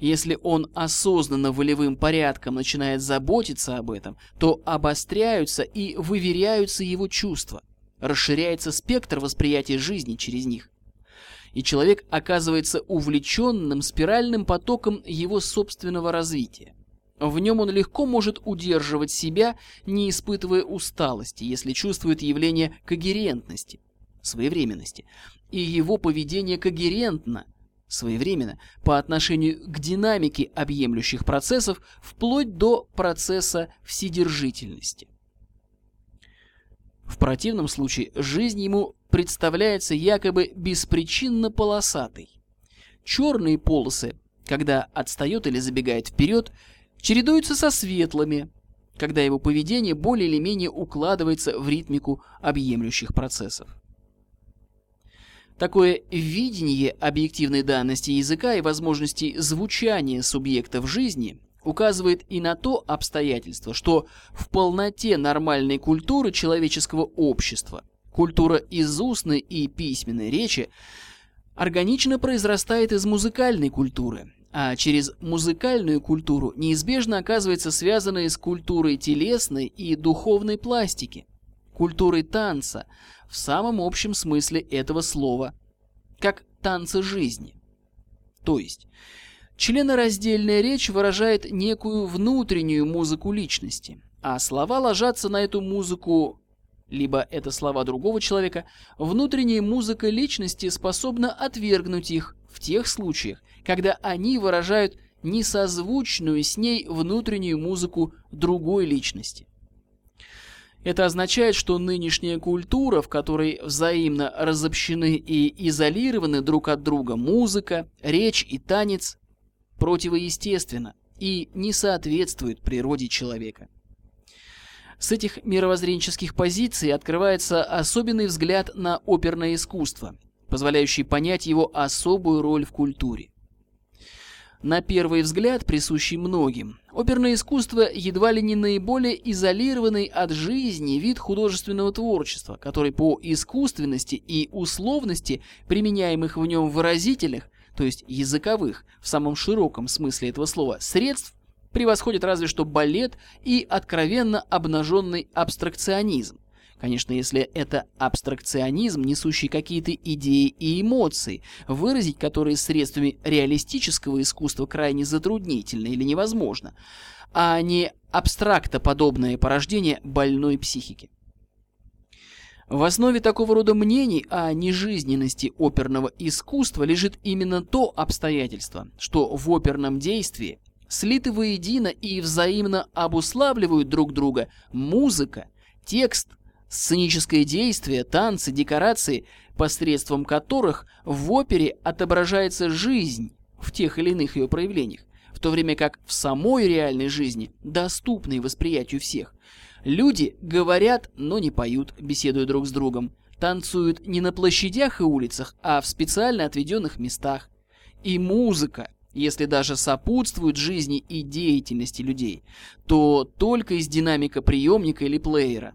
Если он осознанно волевым порядком начинает заботиться об этом, то обостряются и выверяются его чувства, расширяется спектр восприятия жизни через них. и человек оказывается увлеченным спиральным потоком его собственного развития. В нем он легко может удерживать себя, не испытывая усталости, если чувствует явление когерентности, своевременности, и его поведение когерентно, своевременно, по отношению к динамике объемлющих процессов вплоть до процесса вседержительности. В противном случае жизнь ему представляется якобы беспричинно полосатой. Черные полосы, когда отстает или забегает вперед, чередуются со светлыми, когда его поведение более или менее укладывается в ритмику объемлющих процессов. Такое видение объективной данности языка и возможностей звучания субъектов жизни указывает и на то обстоятельство, что в полноте нормальной культуры человеческого общества, культура из устной и письменной речи, органично произрастает из музыкальной культуры, а через музыкальную культуру неизбежно оказывается связанной с культурой телесной и духовной пластики, культурой танца в самом общем смысле этого слова, как танца жизни. То есть Членораздельная речь выражает некую внутреннюю музыку личности, а слова ложатся на эту музыку, либо это слова другого человека, внутренняя музыка личности способна отвергнуть их в тех случаях, когда они выражают несозвучную с ней внутреннюю музыку другой личности. Это означает, что нынешняя культура, в которой взаимно разобщены и изолированы друг от друга музыка, речь и танец, противоестественно и не соответствует природе человека. С этих мировоззренческих позиций открывается особенный взгляд на оперное искусство, позволяющий понять его особую роль в культуре. На первый взгляд, присущий многим, оперное искусство едва ли не наиболее изолированный от жизни вид художественного творчества, который по искусственности и условности применяемых в нем выразительных то есть языковых, в самом широком смысле этого слова, средств, превосходит разве что балет и откровенно обнаженный абстракционизм. Конечно, если это абстракционизм, несущий какие-то идеи и эмоции, выразить которые средствами реалистического искусства крайне затруднительно или невозможно, а не абстрактоподобное порождение больной психики. В основе такого рода мнений о нежизненности оперного искусства лежит именно то обстоятельство, что в оперном действии слиты воедино и взаимно обуславливают друг друга музыка, текст, сценическое действие, танцы, декорации, посредством которых в опере отображается жизнь в тех или иных ее проявлениях, в то время как в самой реальной жизни, доступной восприятию всех, Люди говорят, но не поют, беседуя друг с другом. Танцуют не на площадях и улицах, а в специально отведенных местах. И музыка, если даже сопутствует жизни и деятельности людей, то только из динамика приемника или плеера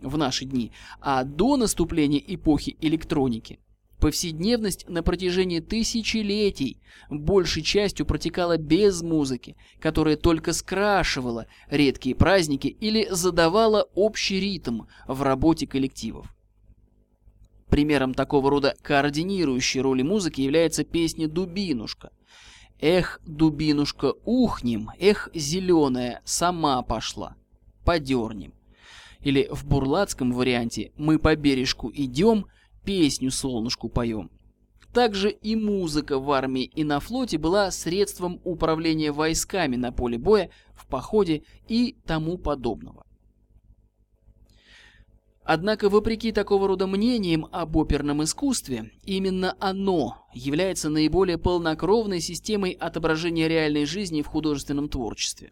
в наши дни, а до наступления эпохи электроники Повседневность на протяжении тысячелетий большей частью протекала без музыки, которая только скрашивала редкие праздники или задавала общий ритм в работе коллективов. Примером такого рода координирующей роли музыки является песня «Дубинушка». «Эх, дубинушка, ухнем, эх, зеленая, сама пошла, подернем». Или в бурлацком варианте «Мы по бережку идем, песню солнышку поем. Также и музыка в армии и на флоте была средством управления войсками на поле боя, в походе и тому подобного. Однако, вопреки такого рода мнениям об оперном искусстве, именно оно является наиболее полнокровной системой отображения реальной жизни в художественном творчестве.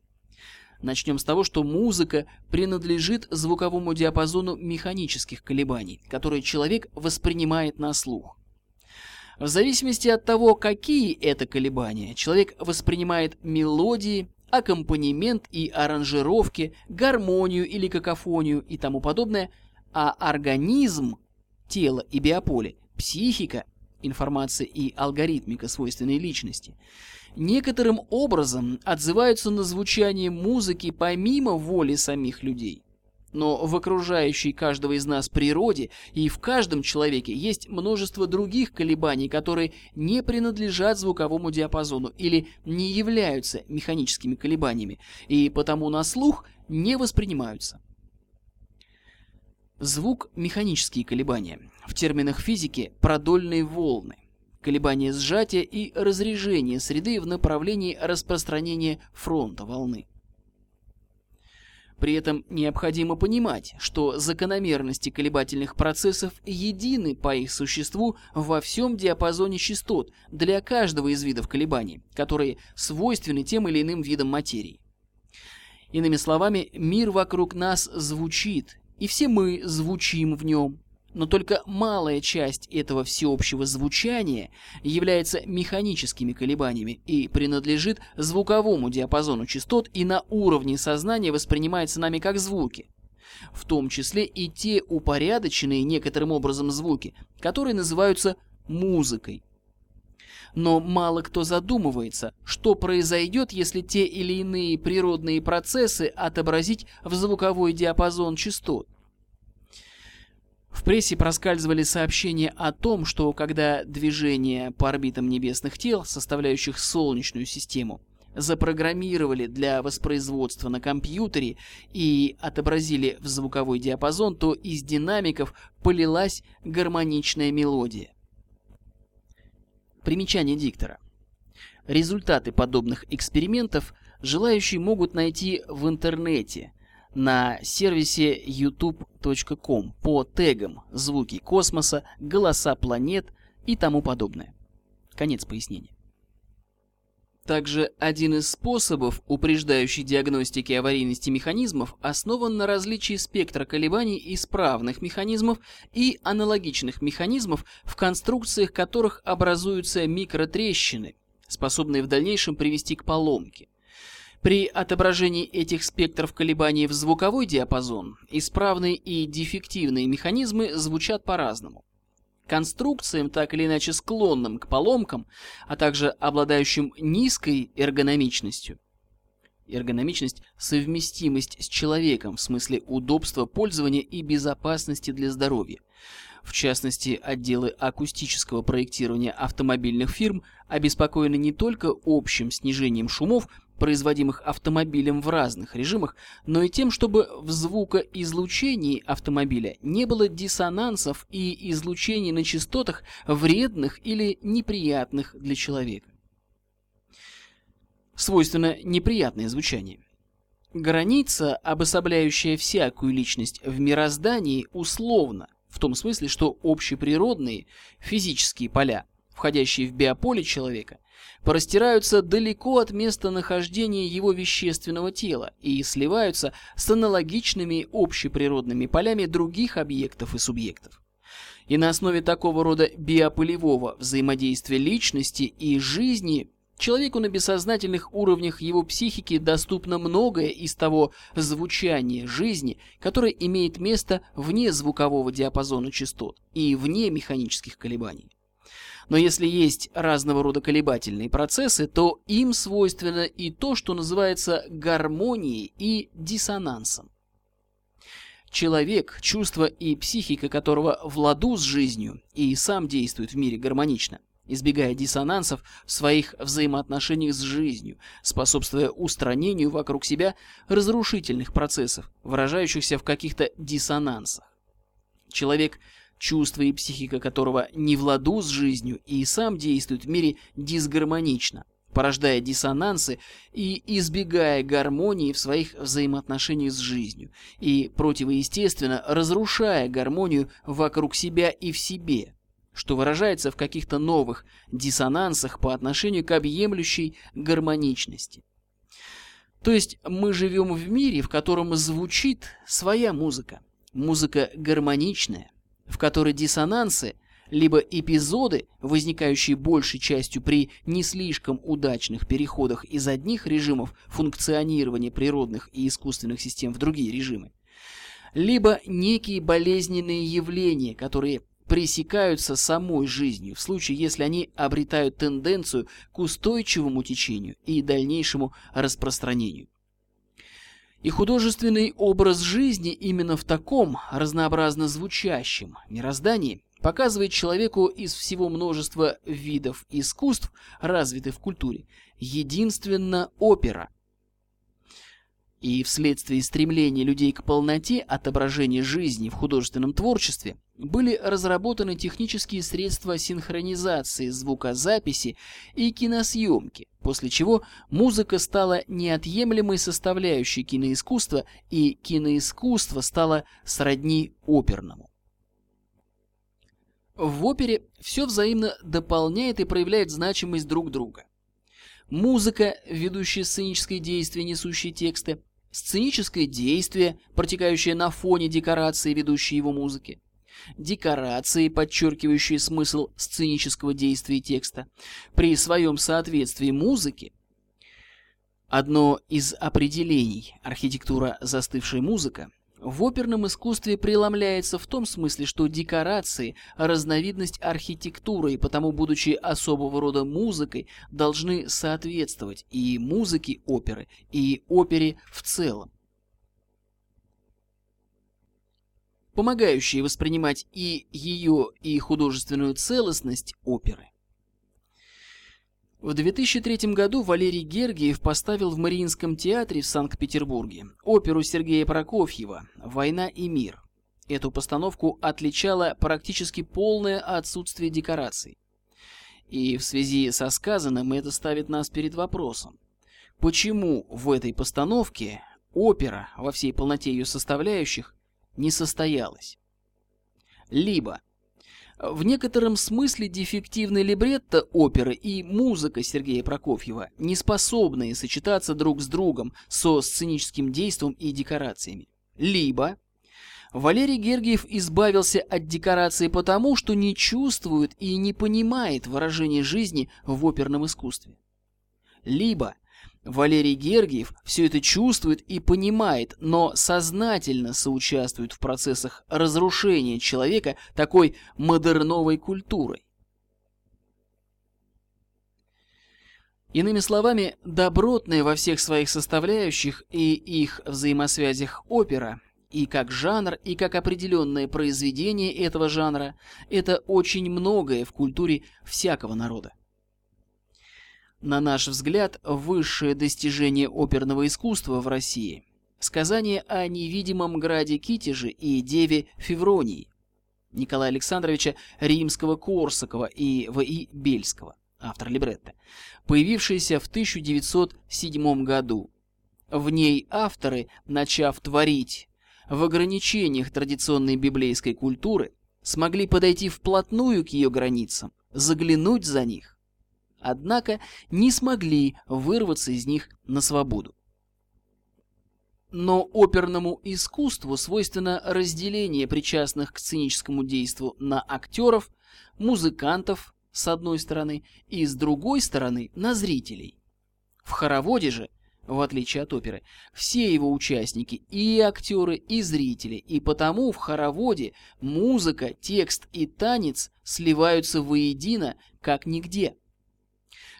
Начнем с того, что музыка принадлежит звуковому диапазону механических колебаний, которые человек воспринимает на слух. В зависимости от того, какие это колебания, человек воспринимает мелодии, аккомпанемент и аранжировки, гармонию или какофонию и тому подобное, а организм, тело и биополе, психика, информация и алгоритмика свойственной личности – некоторым образом отзываются на звучание музыки помимо воли самих людей. Но в окружающей каждого из нас природе и в каждом человеке есть множество других колебаний, которые не принадлежат звуковому диапазону или не являются механическими колебаниями, и потому на слух не воспринимаются. Звук – механические колебания. В терминах физики – продольные волны. Колебания сжатия и разрежения среды в направлении распространения фронта волны. При этом необходимо понимать, что закономерности колебательных процессов едины по их существу во всем диапазоне частот для каждого из видов колебаний, которые свойственны тем или иным видам материи. Иными словами, мир вокруг нас звучит, и все мы звучим в нем но только малая часть этого всеобщего звучания является механическими колебаниями и принадлежит звуковому диапазону частот и на уровне сознания воспринимается нами как звуки. В том числе и те упорядоченные некоторым образом звуки, которые называются музыкой. Но мало кто задумывается, что произойдет, если те или иные природные процессы отобразить в звуковой диапазон частот. В прессе проскальзывали сообщения о том, что когда движение по орбитам небесных тел, составляющих Солнечную систему, запрограммировали для воспроизводства на компьютере и отобразили в звуковой диапазон, то из динамиков полилась гармоничная мелодия. Примечание диктора. Результаты подобных экспериментов желающие могут найти в интернете на сервисе youtube.com по тегам «Звуки космоса», «Голоса планет» и тому подобное. Конец пояснения. Также один из способов упреждающей диагностики аварийности механизмов основан на различии спектра колебаний исправных механизмов и аналогичных механизмов, в конструкциях которых образуются микротрещины, способные в дальнейшем привести к поломке. При отображении этих спектров колебаний в звуковой диапазон исправные и дефективные механизмы звучат по-разному. Конструкциям, так или иначе склонным к поломкам, а также обладающим низкой эргономичностью, эргономичность – совместимость с человеком в смысле удобства пользования и безопасности для здоровья. В частности, отделы акустического проектирования автомобильных фирм обеспокоены не только общим снижением шумов – производимых автомобилем в разных режимах, но и тем, чтобы в звукоизлучении автомобиля не было диссонансов и излучений на частотах, вредных или неприятных для человека. Свойственно неприятное звучание. Граница, обособляющая всякую личность в мироздании, условна, в том смысле, что общеприродные физические поля, входящие в биополе человека, простираются далеко от места нахождения его вещественного тела и сливаются с аналогичными общеприродными полями других объектов и субъектов. И на основе такого рода биополевого взаимодействия личности и жизни человеку на бессознательных уровнях его психики доступно многое из того звучания жизни, которое имеет место вне звукового диапазона частот и вне механических колебаний. Но если есть разного рода колебательные процессы, то им свойственно и то, что называется гармонией и диссонансом. Человек, чувство и психика которого в ладу с жизнью и сам действует в мире гармонично, избегая диссонансов в своих взаимоотношениях с жизнью, способствуя устранению вокруг себя разрушительных процессов, выражающихся в каких-то диссонансах. Человек чувство и психика которого не в ладу с жизнью и сам действует в мире дисгармонично, порождая диссонансы и избегая гармонии в своих взаимоотношениях с жизнью, и противоестественно разрушая гармонию вокруг себя и в себе, что выражается в каких-то новых диссонансах по отношению к объемлющей гармоничности. То есть мы живем в мире, в котором звучит своя музыка, музыка гармоничная, в которой диссонансы, либо эпизоды, возникающие большей частью при не слишком удачных переходах из одних режимов функционирования природных и искусственных систем в другие режимы, либо некие болезненные явления, которые пресекаются самой жизнью в случае, если они обретают тенденцию к устойчивому течению и дальнейшему распространению. И художественный образ жизни именно в таком разнообразно звучащем мироздании показывает человеку из всего множества видов искусств, развитых в культуре, единственно опера. И вследствие стремления людей к полноте отображения жизни в художественном творчестве были разработаны технические средства синхронизации звукозаписи и киносъемки, после чего музыка стала неотъемлемой составляющей киноискусства, и киноискусство стало сродни оперному. В опере все взаимно дополняет и проявляет значимость друг друга. Музыка, ведущая сценическое действие, несущие тексты, сценическое действие, протекающее на фоне декорации, ведущей его музыки, декорации, подчеркивающие смысл сценического действия текста. При своем соответствии музыки Одно из определений архитектура застывшей музыка в оперном искусстве преломляется в том смысле, что декорации – разновидность архитектуры, и потому, будучи особого рода музыкой, должны соответствовать и музыке оперы, и опере в целом. помогающие воспринимать и ее, и художественную целостность оперы. В 2003 году Валерий Гергиев поставил в Мариинском театре в Санкт-Петербурге оперу Сергея Прокофьева «Война и мир». Эту постановку отличало практически полное отсутствие декораций. И в связи со сказанным это ставит нас перед вопросом. Почему в этой постановке опера во всей полноте ее составляющих не состоялась. Либо в некотором смысле дефективный либретто оперы и музыка Сергея Прокофьева не способны сочетаться друг с другом со сценическим действием и декорациями. Либо Валерий Гергиев избавился от декорации потому, что не чувствует и не понимает выражение жизни в оперном искусстве. Либо Валерий Гергиев все это чувствует и понимает, но сознательно соучаствует в процессах разрушения человека такой модерновой культурой. Иными словами, добротная во всех своих составляющих и их взаимосвязях опера, и как жанр, и как определенное произведение этого жанра, это очень многое в культуре всякого народа. На наш взгляд, высшее достижение оперного искусства в России – сказание о невидимом граде Китеже и деве Февронии Николая Александровича Римского-Корсакова и В.И. Бельского, автор либретто, появившееся в 1907 году. В ней авторы, начав творить в ограничениях традиционной библейской культуры, смогли подойти вплотную к ее границам, заглянуть за них однако не смогли вырваться из них на свободу. Но оперному искусству свойственно разделение причастных к сценическому действию на актеров, музыкантов с одной стороны и с другой стороны на зрителей. В хороводе же, в отличие от оперы, все его участники и актеры, и зрители, и потому в хороводе музыка, текст и танец сливаются воедино, как нигде.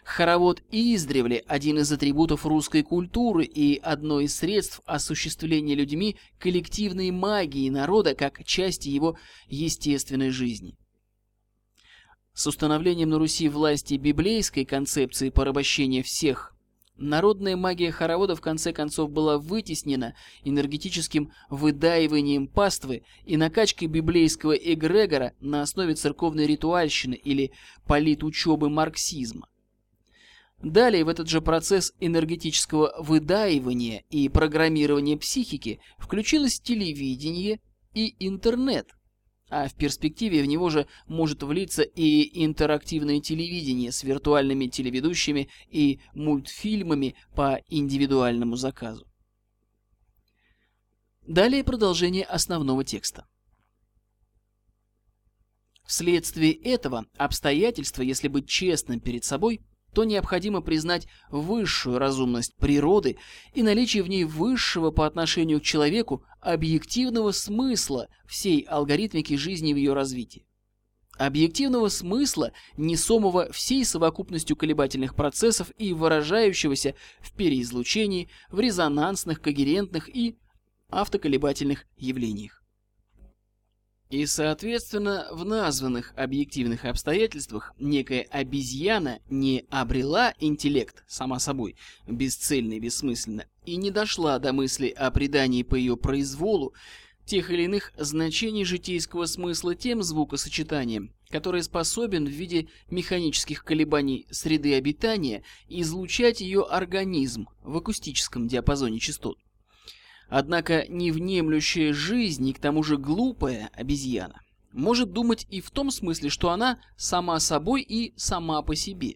Хоровод издревле один из атрибутов русской культуры и одно из средств осуществления людьми коллективной магии народа как части его естественной жизни. С установлением на Руси власти библейской концепции порабощения всех народная магия хоровода в конце концов была вытеснена энергетическим выдаиванием паствы и накачкой библейского эгрегора на основе церковной ритуальщины или политучебы марксизма. Далее в этот же процесс энергетического выдаивания и программирования психики включилось телевидение и интернет, а в перспективе в него же может влиться и интерактивное телевидение с виртуальными телеведущими и мультфильмами по индивидуальному заказу. Далее продолжение основного текста. Вследствие этого обстоятельства, если быть честным перед собой – то необходимо признать высшую разумность природы и наличие в ней высшего по отношению к человеку объективного смысла всей алгоритмики жизни в ее развитии. объективного смысла, несомого всей совокупностью колебательных процессов и выражающегося в переизлучении, в резонансных, когерентных и автоколебательных явлениях. И, соответственно, в названных объективных обстоятельствах некая обезьяна не обрела интеллект сама собой, бесцельно и бессмысленно, и не дошла до мысли о придании по ее произволу тех или иных значений житейского смысла тем звукосочетанием, который способен в виде механических колебаний среды обитания излучать ее организм в акустическом диапазоне частот. Однако невнемлющая жизнь и к тому же глупая обезьяна может думать и в том смысле, что она сама собой и сама по себе.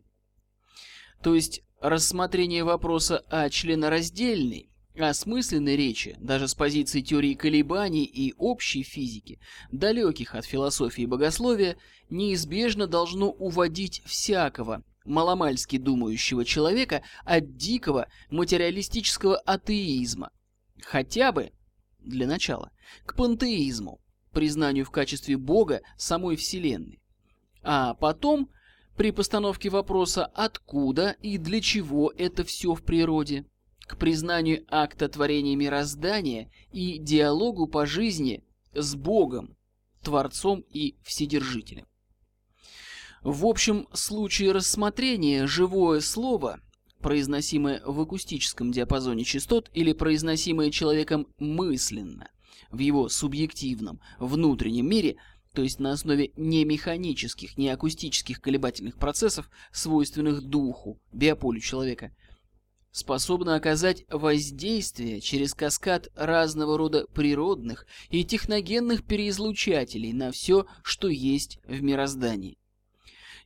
То есть рассмотрение вопроса о членораздельной, осмысленной речи, даже с позиции теории колебаний и общей физики, далеких от философии и богословия, неизбежно должно уводить всякого маломальски думающего человека от дикого материалистического атеизма, Хотя бы, для начала, к пантеизму, признанию в качестве Бога самой Вселенной. А потом, при постановке вопроса «откуда и для чего это все в природе?», к признанию акта творения мироздания и диалогу по жизни с Богом, Творцом и Вседержителем. В общем случае рассмотрения живое слово произносимое в акустическом диапазоне частот или произносимое человеком мысленно, в его субъективном, внутреннем мире, то есть на основе не механических, не акустических колебательных процессов, свойственных духу, биополю человека, способно оказать воздействие через каскад разного рода природных и техногенных переизлучателей на все, что есть в мироздании.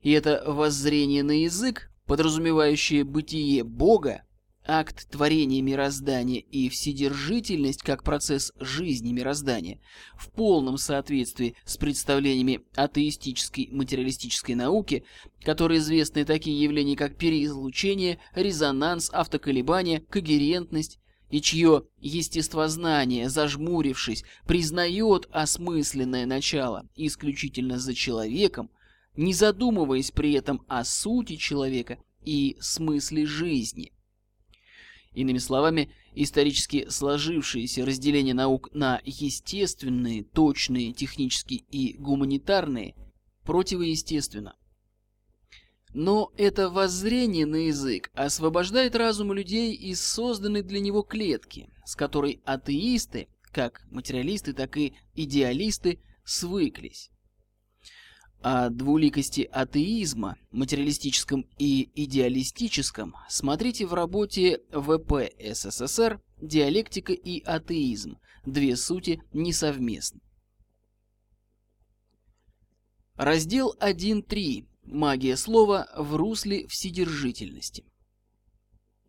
И это воззрение на язык подразумевающее бытие Бога, акт творения мироздания и вседержительность как процесс жизни мироздания в полном соответствии с представлениями атеистической материалистической науки, которые известны такие явления, как переизлучение, резонанс, автоколебания, когерентность, и чье естествознание, зажмурившись, признает осмысленное начало исключительно за человеком, не задумываясь при этом о сути человека и смысле жизни. Иными словами, исторически сложившееся разделение наук на естественные, точные, технические и гуманитарные противоестественно. Но это воззрение на язык освобождает разум людей из созданной для него клетки, с которой атеисты, как материалисты, так и идеалисты, свыклись. О двуликости атеизма, материалистическом и идеалистическом, смотрите в работе ВП СССР «Диалектика и атеизм. Две сути несовместны». Раздел 1.3. Магия слова в русле вседержительности.